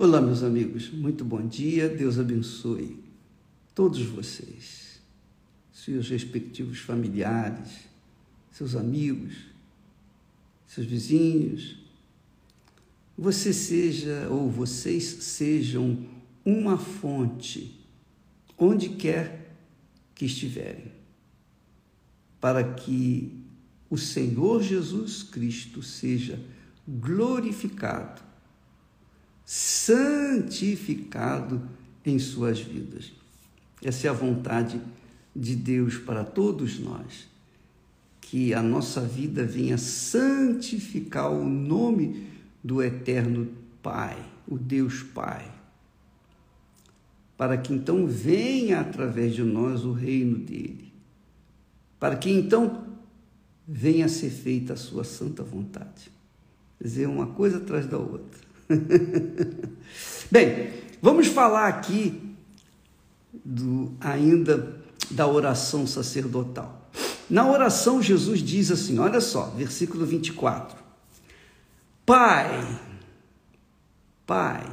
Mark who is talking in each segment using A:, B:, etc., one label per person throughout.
A: Olá, meus amigos, muito bom dia, Deus abençoe todos vocês, seus respectivos familiares, seus amigos, seus vizinhos. Você seja ou vocês sejam uma fonte onde quer que estiverem, para que o Senhor Jesus Cristo seja glorificado santificado em suas vidas. Essa é a vontade de Deus para todos nós. Que a nossa vida venha santificar o nome do Eterno Pai, o Deus Pai. Para que então venha através de nós o reino dele. Para que então venha a ser feita a sua santa vontade. Quer dizer, uma coisa atrás da outra. Bem, vamos falar aqui do, ainda da oração sacerdotal. Na oração, Jesus diz assim: olha só, versículo 24: Pai, Pai,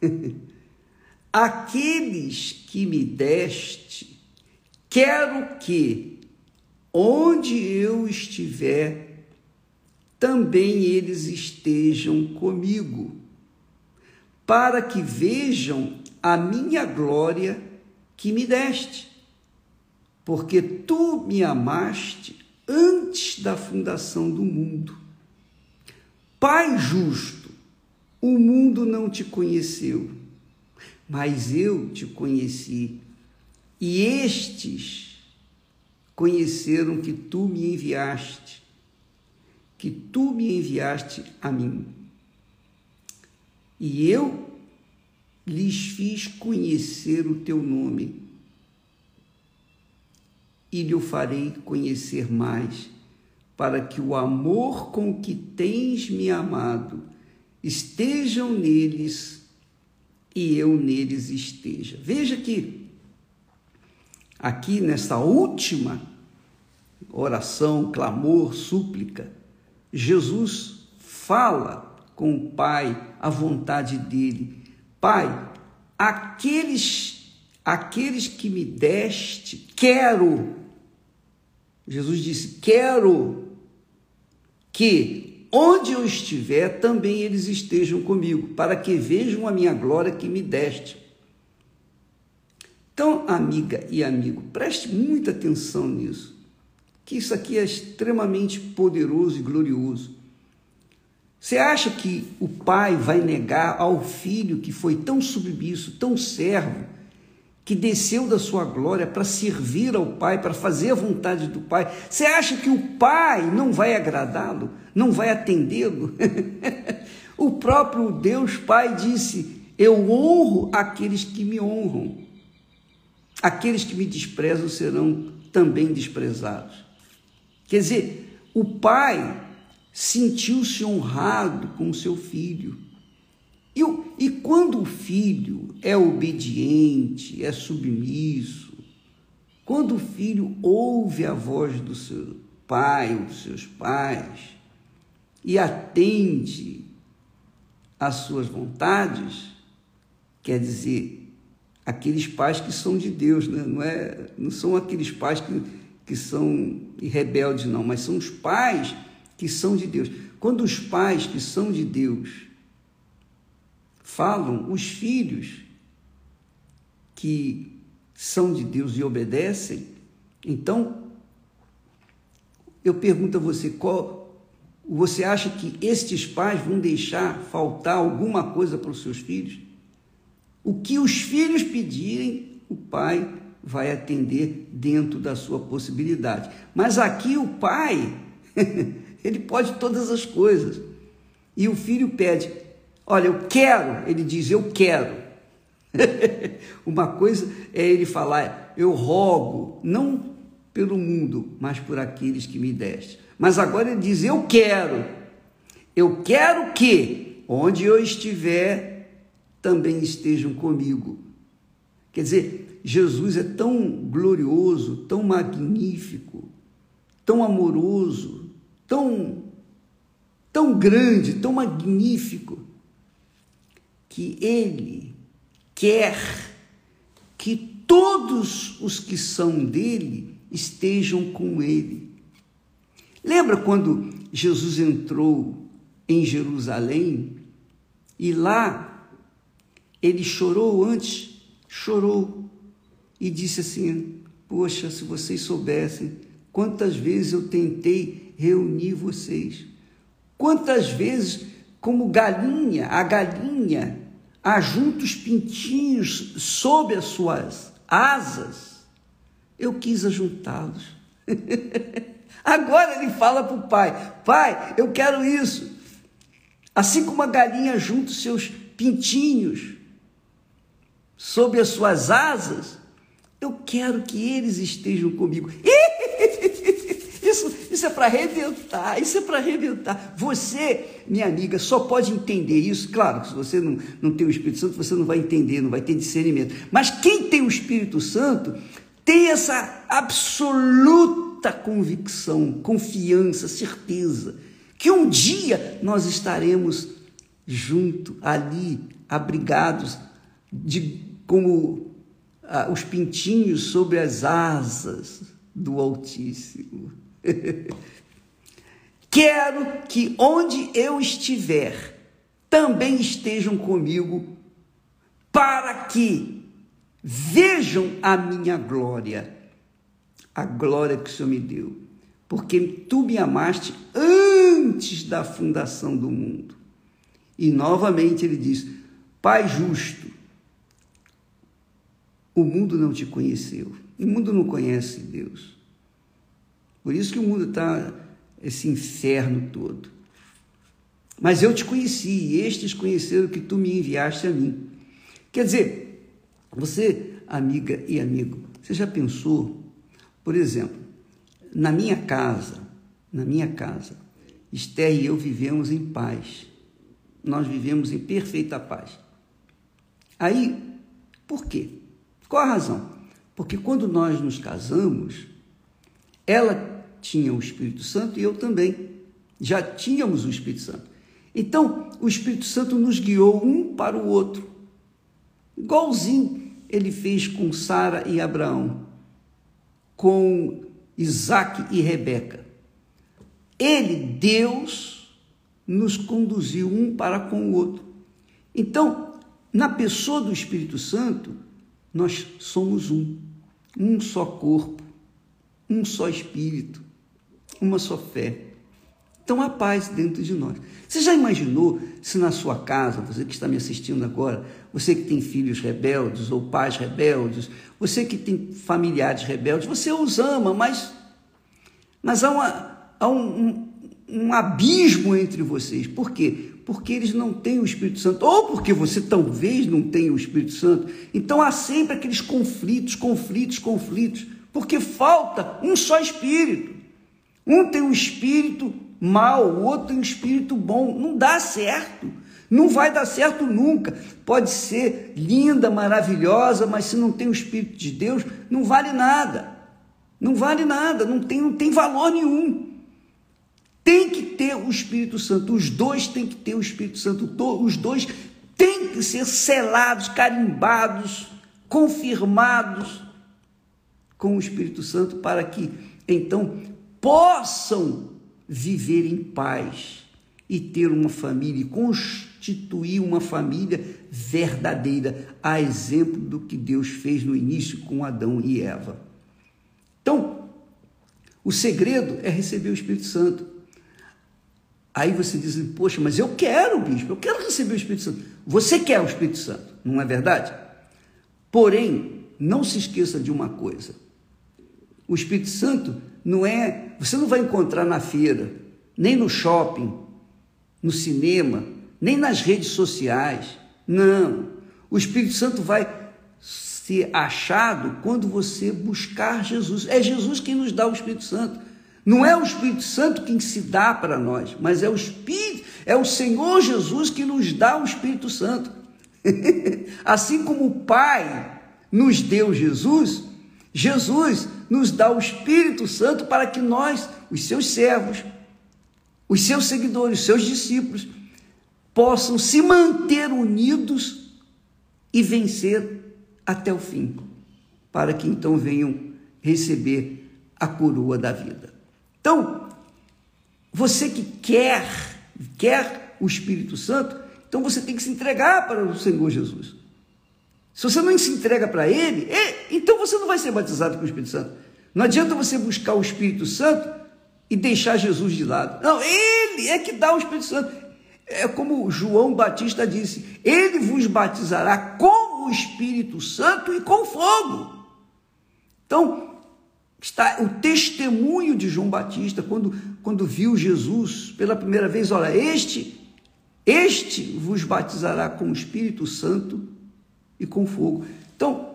A: aqueles que me deste, quero que, onde eu estiver, também eles estejam comigo para que vejam a minha glória que me deste, porque tu me amaste antes da fundação do mundo. Pai justo, o mundo não te conheceu, mas eu te conheci, e estes conheceram que tu me enviaste, que tu me enviaste a mim. E eu lhes fiz conhecer o teu nome e lhe o farei conhecer mais, para que o amor com que tens me amado estejam neles e eu neles esteja. Veja que aqui nessa última oração, clamor, súplica, Jesus fala com o Pai, a vontade dele. Pai, aqueles aqueles que me deste, quero. Jesus disse: "Quero que onde eu estiver, também eles estejam comigo, para que vejam a minha glória que me deste." Então, amiga e amigo, preste muita atenção nisso, que isso aqui é extremamente poderoso e glorioso. Você acha que o pai vai negar ao filho que foi tão submisso, tão servo, que desceu da sua glória para servir ao pai, para fazer a vontade do pai? Você acha que o pai não vai agradá-lo, não vai atendê-lo? o próprio Deus Pai disse: Eu honro aqueles que me honram, aqueles que me desprezam serão também desprezados. Quer dizer, o pai sentiu-se honrado com seu filho. E, e quando o filho é obediente, é submisso, quando o filho ouve a voz do seu pai ou dos seus pais e atende às suas vontades, quer dizer, aqueles pais que são de Deus, né? não, é, não são aqueles pais que, que são rebeldes, não, mas são os pais que são de Deus. Quando os pais que são de Deus falam, os filhos que são de Deus e obedecem, então eu pergunto a você, qual, você acha que estes pais vão deixar faltar alguma coisa para os seus filhos? O que os filhos pedirem, o pai vai atender dentro da sua possibilidade. Mas aqui o pai Ele pode todas as coisas. E o filho pede: Olha, eu quero. Ele diz: Eu quero. Uma coisa é ele falar: Eu rogo, não pelo mundo, mas por aqueles que me deste. Mas agora ele diz: Eu quero. Eu quero que, onde eu estiver, também estejam comigo. Quer dizer, Jesus é tão glorioso, tão magnífico, tão amoroso, tão, tão grande, tão magnífico, que ele quer que todos os que são dele estejam com ele. Lembra quando Jesus entrou em Jerusalém e lá ele chorou antes, chorou e disse assim: Poxa, se vocês soubessem quantas vezes eu tentei reunir vocês, quantas vezes, como galinha, a galinha ajunta os pintinhos sob as suas asas, eu quis ajuntá-los. Agora ele fala para o pai: Pai, eu quero isso. Assim como a galinha junta os seus pintinhos sob as suas asas, eu quero que eles estejam comigo. Isso, isso é para arrebentar, isso é para arrebentar. Você, minha amiga, só pode entender isso. Claro se você não, não tem o Espírito Santo, você não vai entender, não vai ter discernimento. Mas quem tem o Espírito Santo tem essa absoluta convicção, confiança, certeza, que um dia nós estaremos junto, ali, abrigados, de, como ah, os pintinhos sobre as asas do Altíssimo. Quero que onde eu estiver, também estejam comigo, para que vejam a minha glória, a glória que o Senhor me deu, porque tu me amaste antes da fundação do mundo. E novamente ele diz: Pai justo, o mundo não te conheceu, o mundo não conhece Deus. Por isso que o mundo está esse inferno todo. Mas eu te conheci, e estes conheceram que tu me enviaste a mim. Quer dizer, você, amiga e amigo, você já pensou, por exemplo, na minha casa, na minha casa, Esther e eu vivemos em paz. Nós vivemos em perfeita paz. Aí, por quê? Qual a razão? Porque quando nós nos casamos, ela tinha o Espírito Santo e eu também. Já tínhamos o Espírito Santo. Então, o Espírito Santo nos guiou um para o outro. Igualzinho ele fez com Sara e Abraão, com Isaac e Rebeca. Ele, Deus, nos conduziu um para com o outro. Então, na pessoa do Espírito Santo, nós somos um, um só corpo, um só espírito, uma só fé. Então há paz dentro de nós. Você já imaginou se na sua casa, você que está me assistindo agora, você que tem filhos rebeldes ou pais rebeldes, você que tem familiares rebeldes, você os ama, mas, mas há, uma, há um, um, um abismo entre vocês. Por quê? Porque eles não têm o Espírito Santo, ou porque você talvez não tenha o Espírito Santo. Então há sempre aqueles conflitos, conflitos, conflitos, porque falta um só Espírito. Um tem um espírito mal, o outro tem um espírito bom. Não dá certo. Não vai dar certo nunca. Pode ser linda, maravilhosa, mas se não tem o Espírito de Deus, não vale nada. Não vale nada, não tem, não tem valor nenhum. Tem que ter o Espírito Santo, os dois têm que ter o Espírito Santo, os dois têm que ser selados, carimbados, confirmados com o Espírito Santo para que então possam viver em paz e ter uma família, constituir uma família verdadeira, a exemplo do que Deus fez no início com Adão e Eva. Então, o segredo é receber o Espírito Santo. Aí você diz, poxa, mas eu quero, bispo, eu quero receber o Espírito Santo. Você quer o Espírito Santo, não é verdade? Porém, não se esqueça de uma coisa: o Espírito Santo não é, você não vai encontrar na feira, nem no shopping, no cinema, nem nas redes sociais. Não. O Espírito Santo vai ser achado quando você buscar Jesus. É Jesus quem nos dá o Espírito Santo. Não é o Espírito Santo quem se dá para nós, mas é o Espírito, é o Senhor Jesus que nos dá o Espírito Santo. assim como o Pai nos deu Jesus, Jesus nos dá o Espírito Santo para que nós, os seus servos, os seus seguidores, os seus discípulos, possam se manter unidos e vencer até o fim, para que então venham receber a coroa da vida. Então, você que quer, quer o Espírito Santo, então você tem que se entregar para o Senhor Jesus. Se você não se entrega para Ele, então você não vai ser batizado com o Espírito Santo. Não adianta você buscar o Espírito Santo e deixar Jesus de lado. Não, Ele é que dá o Espírito Santo. É como João Batista disse: Ele vos batizará com o Espírito Santo e com fogo. Então, está o testemunho de João Batista quando, quando viu Jesus pela primeira vez: olha, este, este vos batizará com o Espírito Santo e com fogo. Então,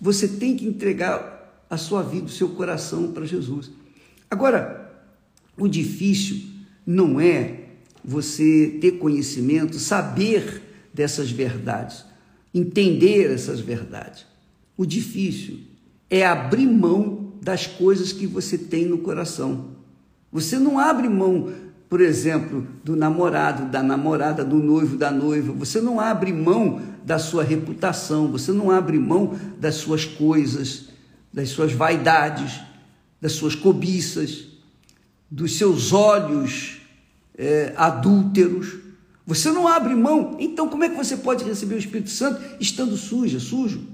A: você tem que entregar a sua vida, o seu coração para Jesus. Agora, o difícil não é você ter conhecimento, saber dessas verdades, entender essas verdades. O difícil é abrir mão das coisas que você tem no coração. Você não abre mão por exemplo, do namorado, da namorada, do noivo, da noiva. Você não abre mão da sua reputação, você não abre mão das suas coisas, das suas vaidades, das suas cobiças, dos seus olhos é, adúlteros. Você não abre mão. Então, como é que você pode receber o Espírito Santo estando suja, sujo?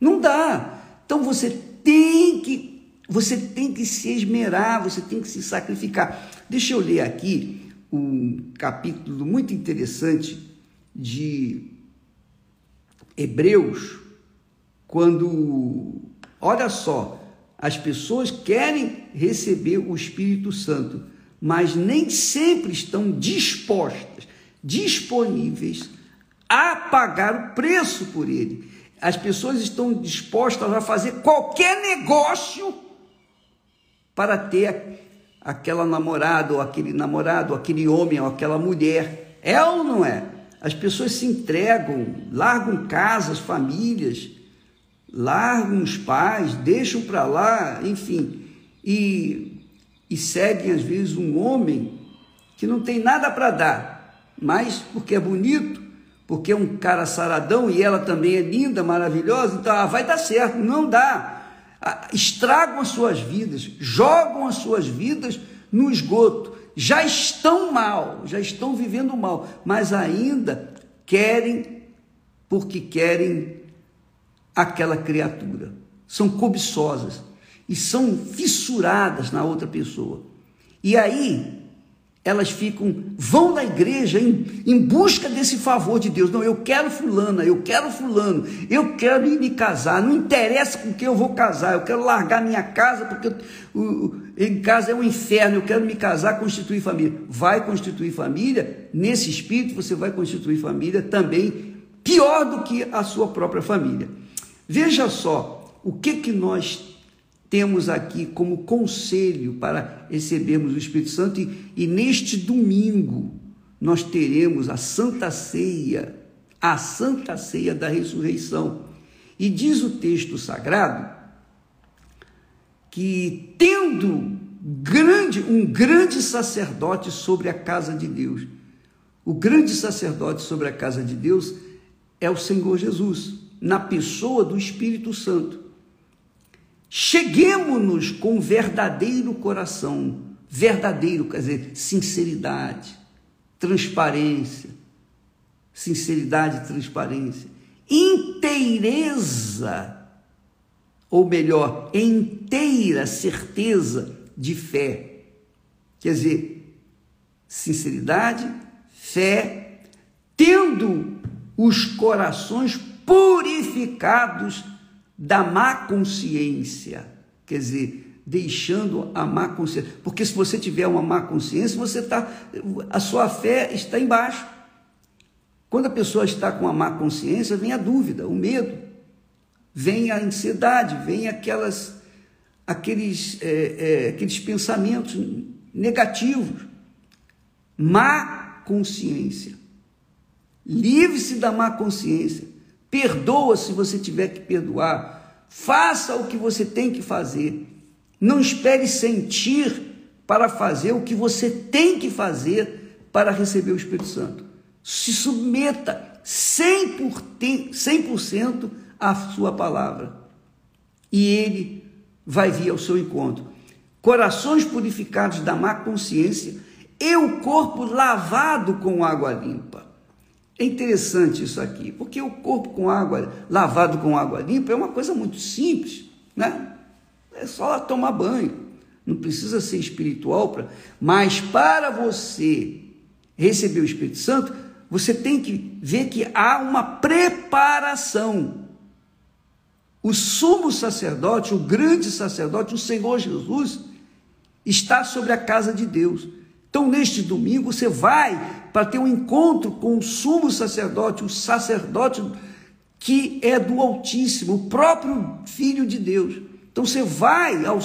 A: Não dá. Então, você tem que você tem que se esmerar, você tem que se sacrificar. Deixa eu ler aqui um capítulo muito interessante de Hebreus, quando, olha só, as pessoas querem receber o Espírito Santo, mas nem sempre estão dispostas, disponíveis a pagar o preço por ele. As pessoas estão dispostas a fazer qualquer negócio para ter aquela namorada, ou aquele namorado, ou aquele homem, ou aquela mulher. É ou não é? As pessoas se entregam, largam casas, famílias, largam os pais, deixam para lá, enfim, e, e seguem às vezes um homem que não tem nada para dar, mas porque é bonito, porque é um cara saradão e ela também é linda, maravilhosa, então ah, vai dar certo. Não dá estragam as suas vidas, jogam as suas vidas no esgoto, já estão mal, já estão vivendo mal, mas ainda querem, porque querem aquela criatura. São cobiçosas e são fissuradas na outra pessoa. E aí elas ficam, vão na igreja em, em, busca desse favor de Deus. Não, eu quero fulana, eu quero fulano, eu quero ir me casar, não interessa com quem eu vou casar, eu quero largar minha casa, porque o, em casa é um inferno, eu quero me casar, constituir família. Vai constituir família, nesse espírito você vai constituir família também, pior do que a sua própria família. Veja só, o que que nós temos aqui como conselho para recebermos o Espírito Santo e, e neste domingo nós teremos a Santa Ceia, a Santa Ceia da ressurreição. E diz o texto sagrado que tendo grande um grande sacerdote sobre a casa de Deus, o grande sacerdote sobre a casa de Deus é o Senhor Jesus, na pessoa do Espírito Santo. Cheguemos-nos com verdadeiro coração, verdadeiro, quer dizer, sinceridade, transparência, sinceridade e transparência, inteireza, ou melhor, inteira certeza de fé. Quer dizer, sinceridade, fé, tendo os corações purificados da má consciência, quer dizer, deixando a má consciência. Porque se você tiver uma má consciência, você está, a sua fé está embaixo. Quando a pessoa está com a má consciência, vem a dúvida, o medo, vem a ansiedade, vem aquelas, aqueles, é, é, aqueles pensamentos negativos. Má consciência. Livre-se da má consciência. Perdoa se você tiver que perdoar. Faça o que você tem que fazer. Não espere sentir para fazer o que você tem que fazer para receber o Espírito Santo. se submeta 100%, 100 à sua palavra. E ele vai vir ao seu encontro. Corações purificados da má consciência e o corpo lavado com água limpa. É interessante isso aqui, porque o corpo com água lavado com água limpa é uma coisa muito simples, né? É só tomar banho. Não precisa ser espiritual para, mas para você receber o Espírito Santo, você tem que ver que há uma preparação. O sumo sacerdote, o grande sacerdote, o Senhor Jesus, está sobre a casa de Deus. Então, neste domingo, você vai para ter um encontro com o sumo sacerdote, o sacerdote que é do Altíssimo, o próprio Filho de Deus. Então, você vai ao,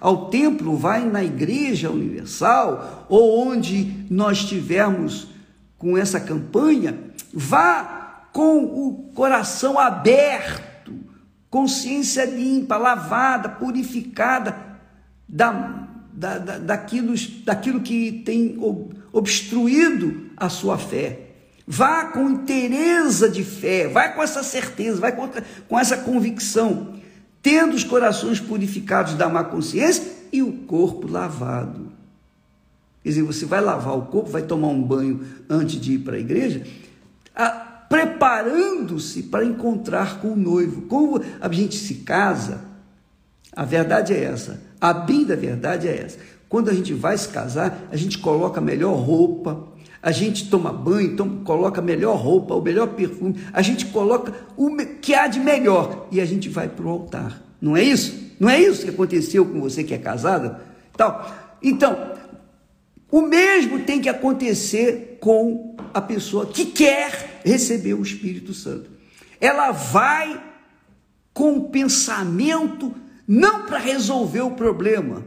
A: ao templo, vai na Igreja Universal, ou onde nós estivermos com essa campanha, vá com o coração aberto, consciência limpa, lavada, purificada da da, da, daquilo, daquilo que tem obstruído a sua fé. Vá com inteireza de fé, vai com essa certeza, vai com, com essa convicção, tendo os corações purificados da má consciência e o corpo lavado. Quer dizer, você vai lavar o corpo, vai tomar um banho antes de ir para a igreja, preparando-se para encontrar com o noivo. Como a gente se casa, a verdade é essa. A bem da verdade é essa. Quando a gente vai se casar, a gente coloca a melhor roupa, a gente toma banho, então coloca a melhor roupa, o melhor perfume, a gente coloca o que há de melhor e a gente vai para o altar. Não é isso? Não é isso que aconteceu com você que é casada? Tal. Então, o mesmo tem que acontecer com a pessoa que quer receber o Espírito Santo. Ela vai com o pensamento não para resolver o problema.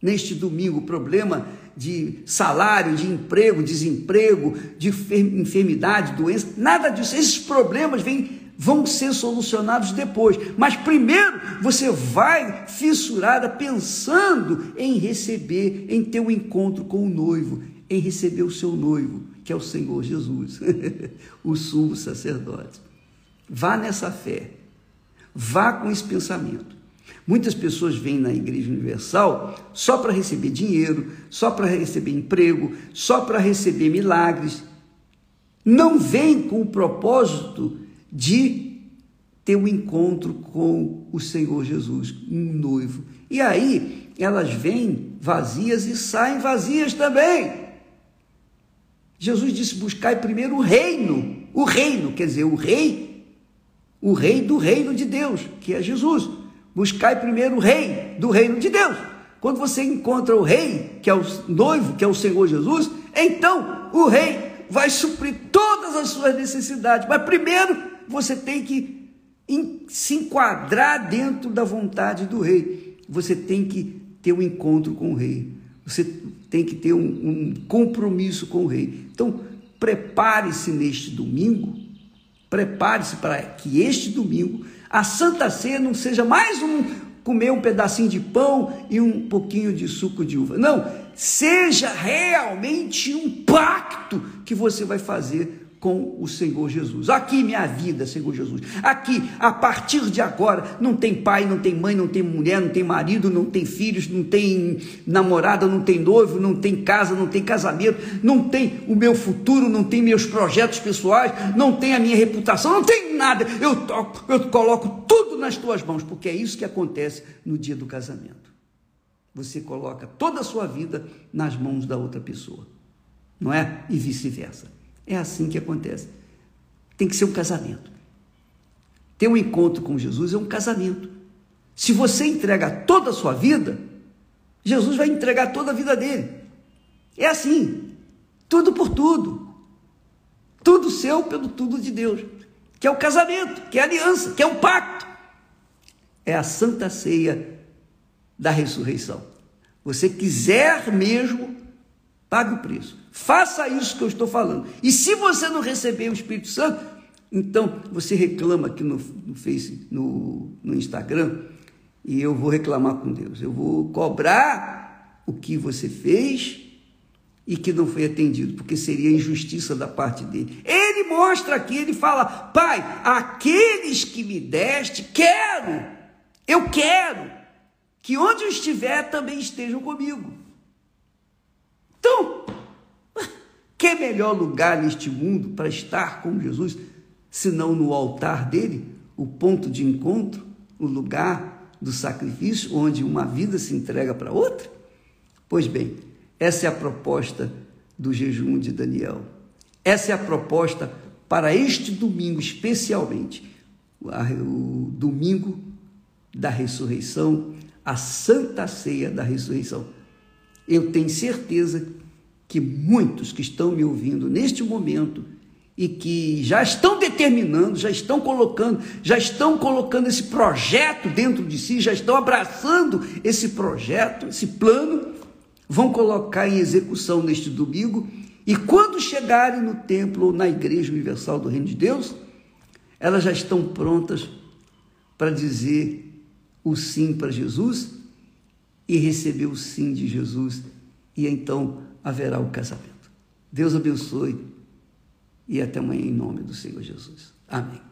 A: Neste domingo, o problema de salário, de emprego, desemprego, de enfermidade, doença, nada disso. Esses problemas vêm, vão ser solucionados depois. Mas primeiro você vai fissurada pensando em receber, em ter um encontro com o noivo, em receber o seu noivo, que é o Senhor Jesus, o sumo sacerdote. Vá nessa fé, vá com esse pensamento. Muitas pessoas vêm na Igreja Universal só para receber dinheiro, só para receber emprego, só para receber milagres. Não vêm com o propósito de ter um encontro com o Senhor Jesus, um noivo. E aí elas vêm vazias e saem vazias também. Jesus disse: buscai primeiro o reino, o reino, quer dizer, o rei, o rei do reino de Deus, que é Jesus. Buscai primeiro o rei do reino de Deus. Quando você encontra o rei, que é o noivo, que é o Senhor Jesus, então o rei vai suprir todas as suas necessidades. Mas primeiro você tem que se enquadrar dentro da vontade do rei. Você tem que ter um encontro com o rei. Você tem que ter um, um compromisso com o rei. Então, prepare-se neste domingo, prepare-se para que este domingo a Santa Ceia não seja mais um comer um pedacinho de pão e um pouquinho de suco de uva. Não, seja realmente um pacto que você vai fazer com o Senhor Jesus. Aqui minha vida, Senhor Jesus. Aqui, a partir de agora, não tem pai, não tem mãe, não tem mulher, não tem marido, não tem filhos, não tem namorada, não tem noivo, não tem casa, não tem casamento, não tem o meu futuro, não tem meus projetos pessoais, não tem a minha reputação, não tem nada. Eu toco, eu coloco tudo nas tuas mãos, porque é isso que acontece no dia do casamento. Você coloca toda a sua vida nas mãos da outra pessoa, não é? E vice-versa. É assim que acontece. Tem que ser um casamento. Ter um encontro com Jesus é um casamento. Se você entrega toda a sua vida, Jesus vai entregar toda a vida dele. É assim. Tudo por tudo. Tudo seu pelo tudo de Deus. Que é o casamento, que é a aliança, que é o pacto. É a santa ceia da ressurreição. Você quiser mesmo, pague o preço. Faça isso que eu estou falando. E se você não receber o Espírito Santo, então você reclama aqui no, no no, no Instagram, e eu vou reclamar com Deus. Eu vou cobrar o que você fez e que não foi atendido, porque seria injustiça da parte dele. Ele mostra aqui, ele fala: Pai, aqueles que me deste, quero, eu quero que onde eu estiver também estejam comigo. Então, que melhor lugar neste mundo para estar com Jesus, senão no altar dele, o ponto de encontro, o lugar do sacrifício, onde uma vida se entrega para outra? Pois bem, essa é a proposta do jejum de Daniel. Essa é a proposta para este domingo, especialmente, o domingo da ressurreição, a santa ceia da ressurreição. Eu tenho certeza que muitos que estão me ouvindo neste momento e que já estão determinando, já estão colocando, já estão colocando esse projeto dentro de si, já estão abraçando esse projeto, esse plano, vão colocar em execução neste domingo, e quando chegarem no templo ou na Igreja Universal do Reino de Deus, elas já estão prontas para dizer o sim para Jesus e receber o sim de Jesus, e então haverá o casamento. Deus abençoe e até amanhã em nome do Senhor Jesus. Amém.